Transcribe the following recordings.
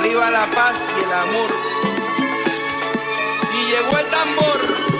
Arriba la paz y el amor. Y llegó el tambor.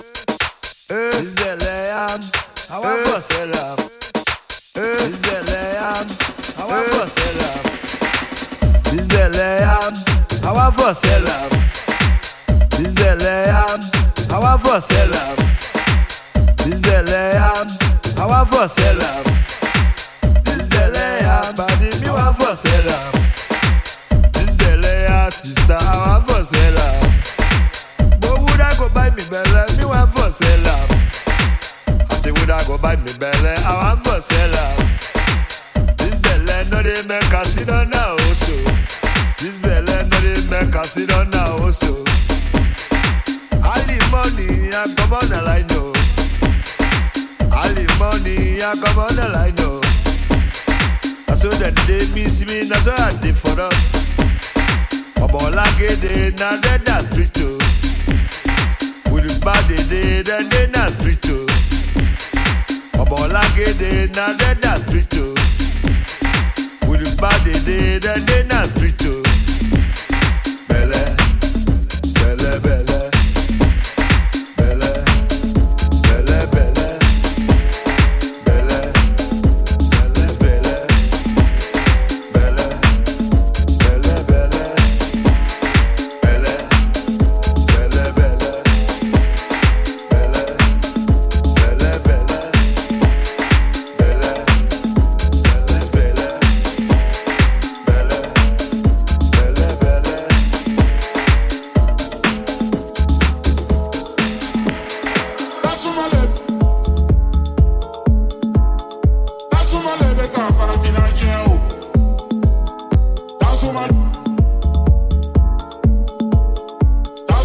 vacilar, desvelear, love. vacilar, desvelear, ao vacilar. I come on the line now. That's what that they miss me, that's what I did for us. I'm all like it, they not dead, that's pretty too. With the body, they then they not pretty too. I'm all like it, they not dead, that's pretty too. With the body, they then they not pretty too.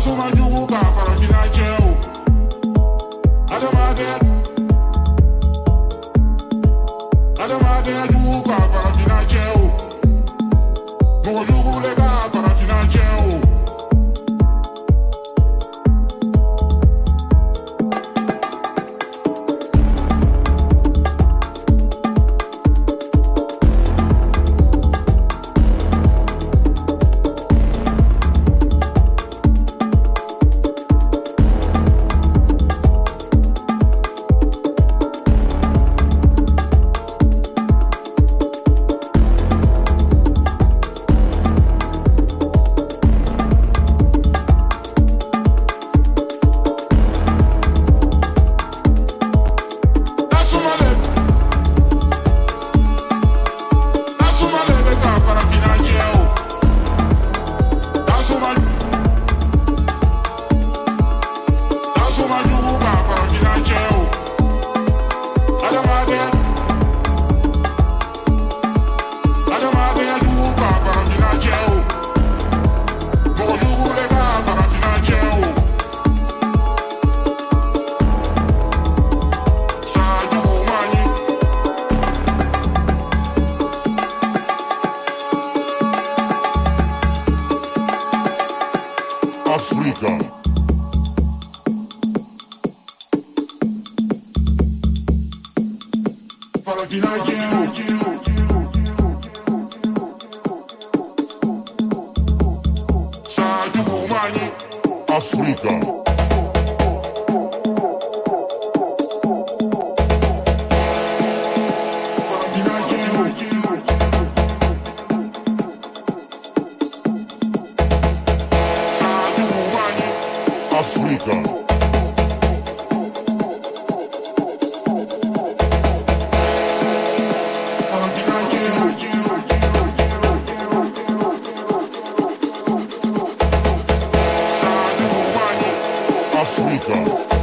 so do ka fara finajɛ o adamaden Africa.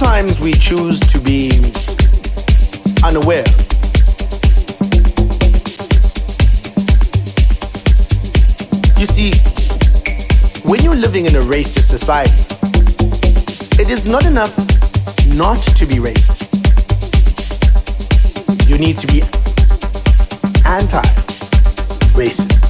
Sometimes we choose to be unaware. You see, when you're living in a racist society, it is not enough not to be racist. You need to be anti racist.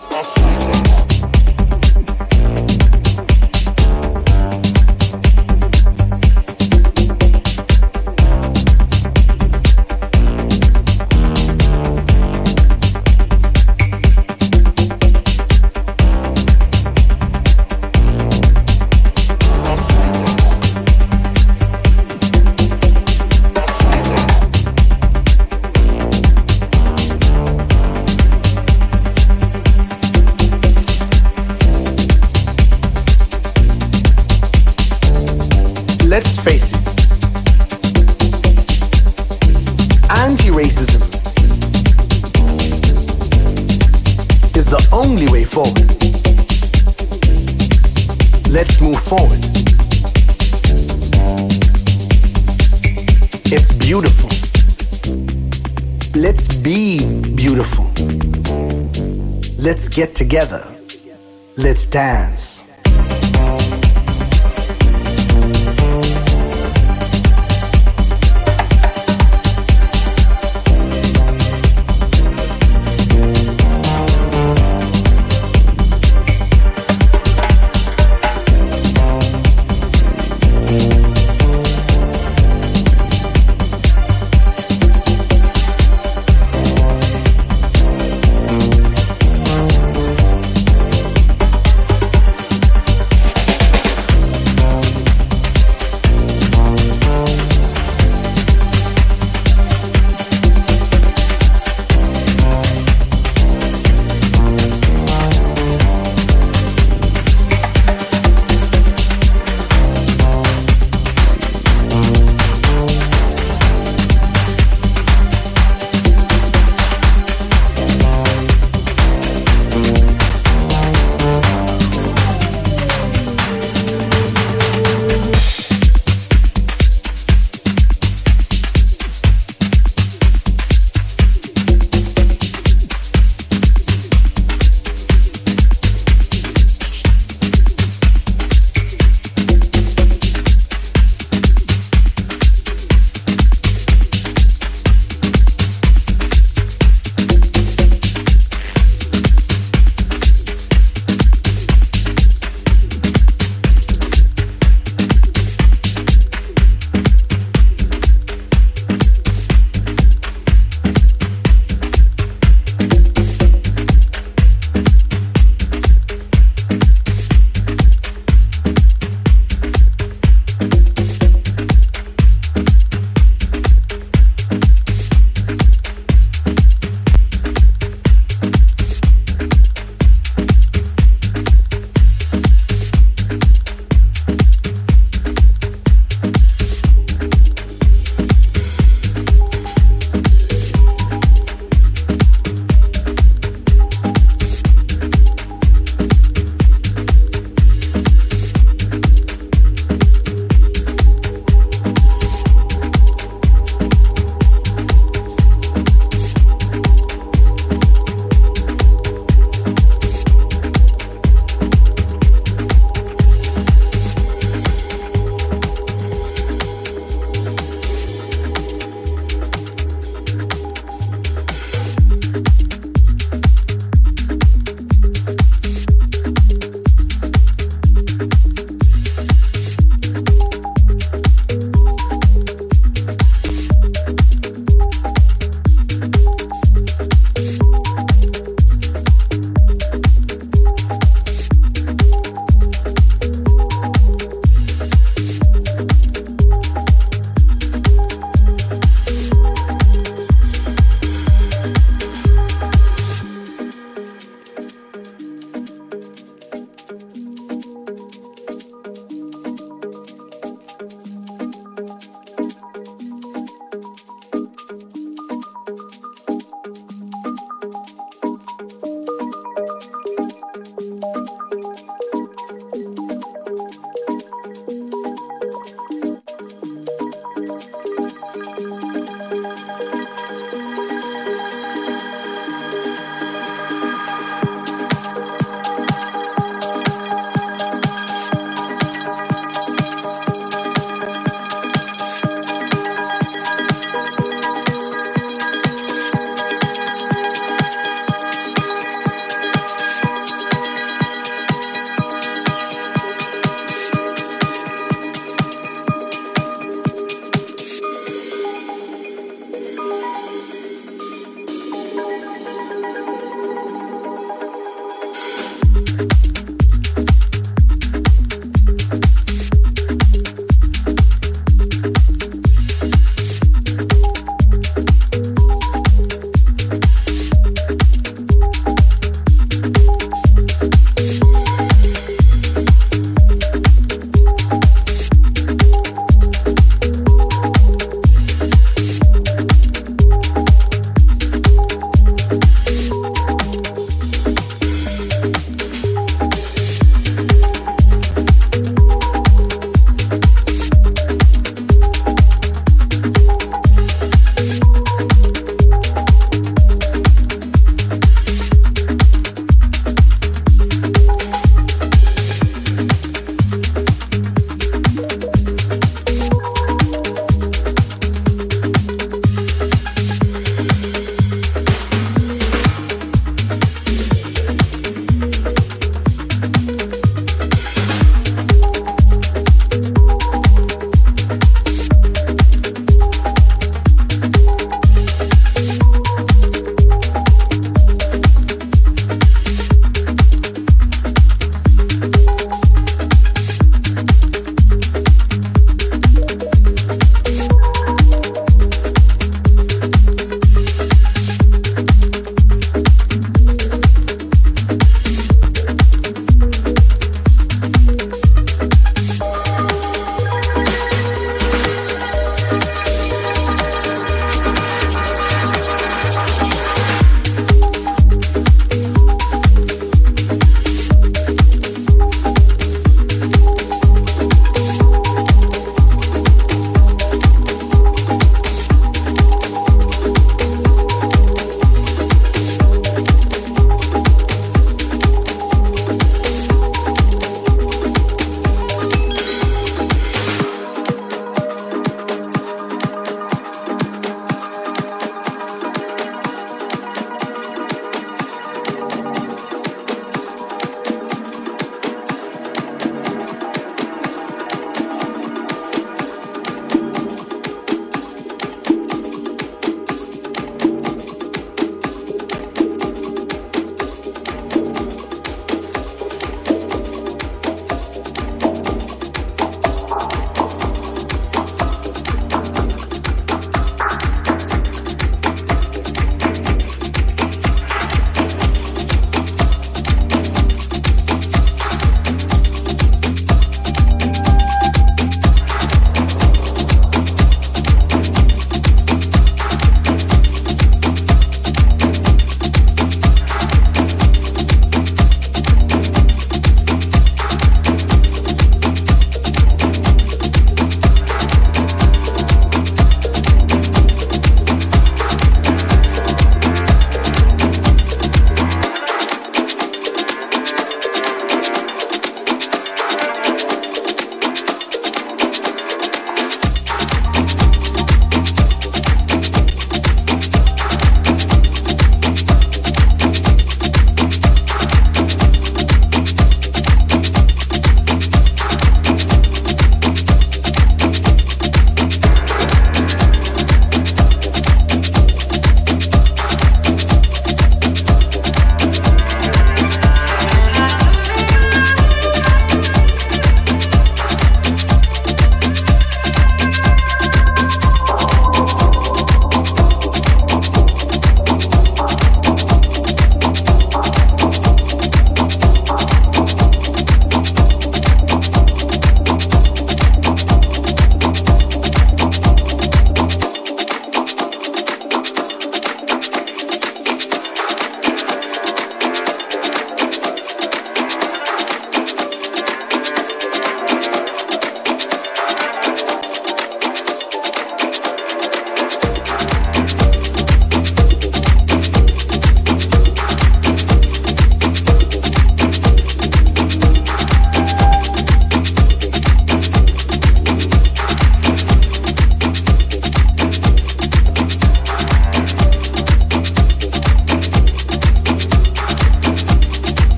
Let's get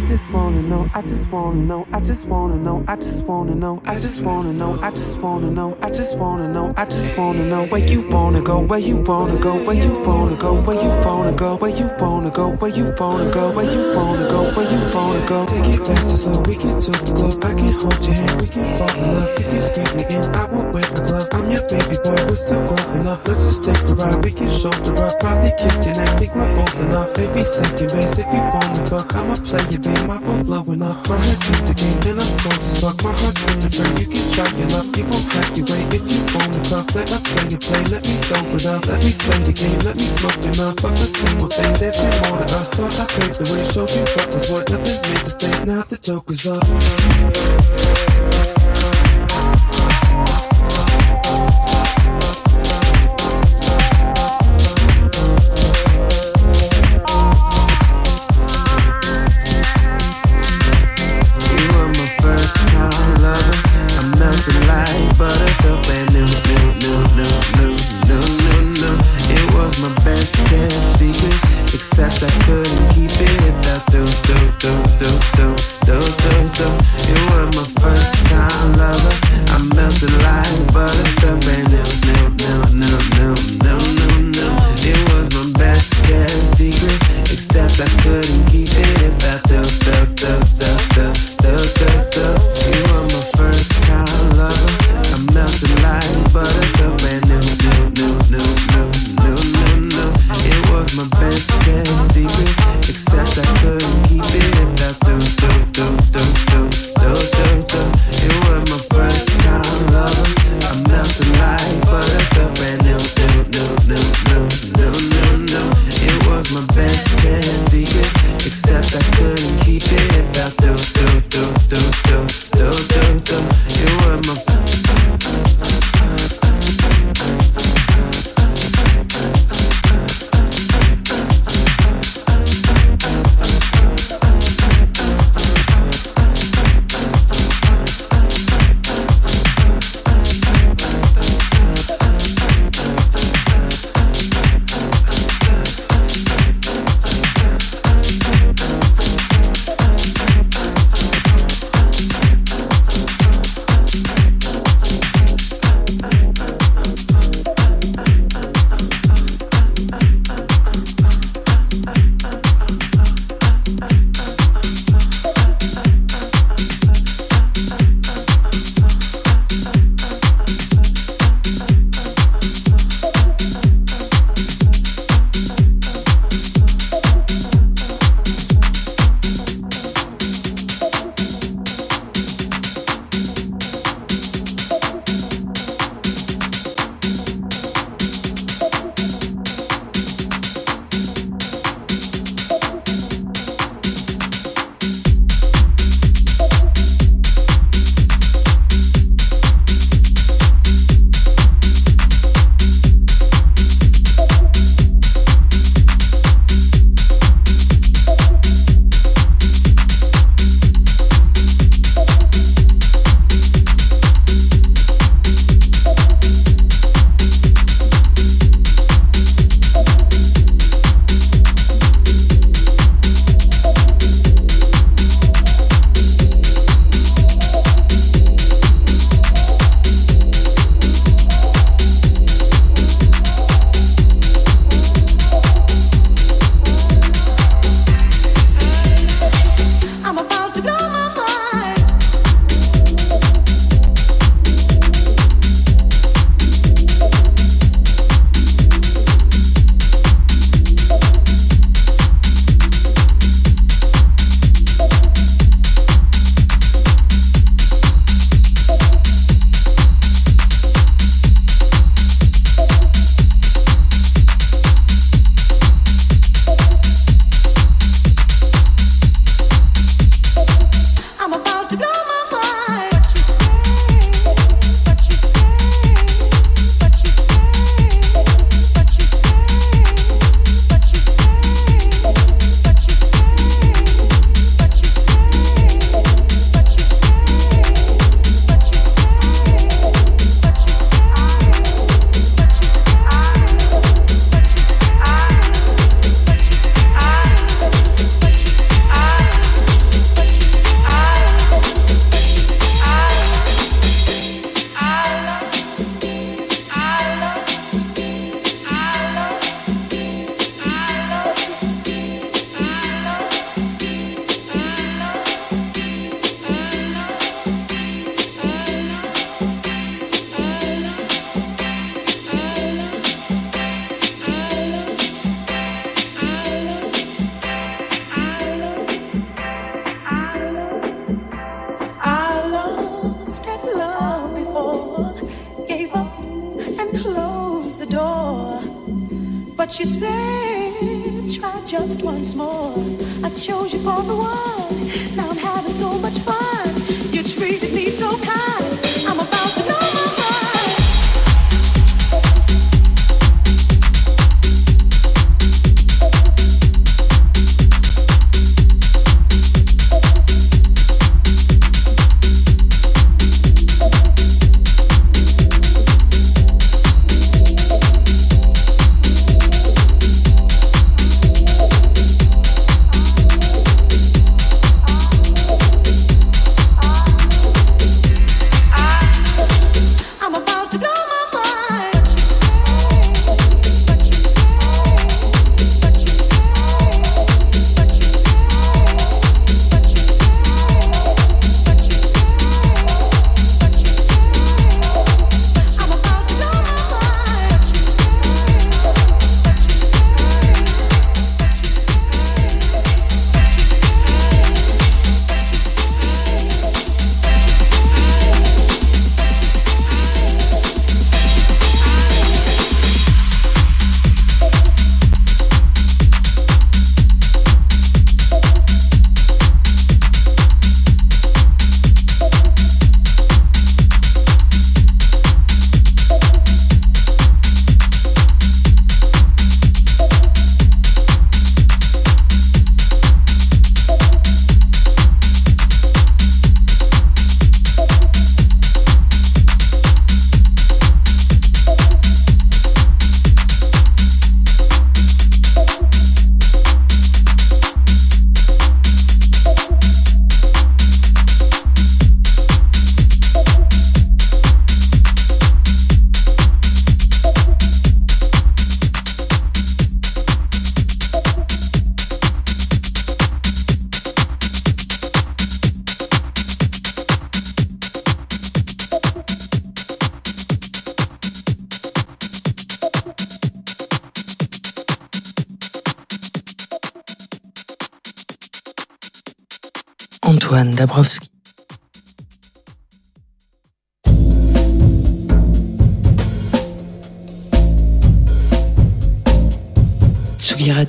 together. Let's dance. know, I just wanna know, I just wanna know, I just wanna know, I just wanna know, I just wanna know, I just wanna know, I just wanna know where you wanna go, where you wanna go, where you wanna go, where you wanna go, where you wanna go, where you wanna go, where you wanna go, where you wanna go. Take it faster so we can talk the club. I can hold your hand, we can fall in love. You can squeeze me in, I won't wear a glove. I'm your baby boy, we're still growing up. Let's just take a ride, we can shoulder up. Probably kiss and I think we're old enough. Maybe second base if you wanna fuck. I'ma play your game, my phone's blowing up. My head took the game, then I'm cold as fuck. My heart's been friend, you can try your luck. You won't have to wait if you wanna cuff. Let us play your play, let me throw it up. Let me play the game, let me smoke enough. Fuck the single thing, there's been more to us. Thought I paved the way, showed you what was what. Nothing's made to stay, now the joke is up.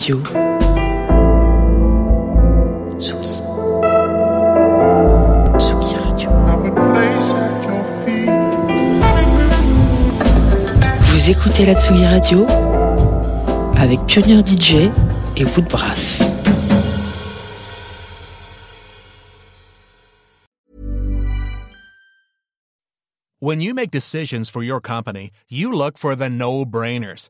Radio. Radio. Vous écoutez la Tsugi Radio avec Pionnier DJ et Woodbrass. When you make decisions for your company, you look for the no brainers.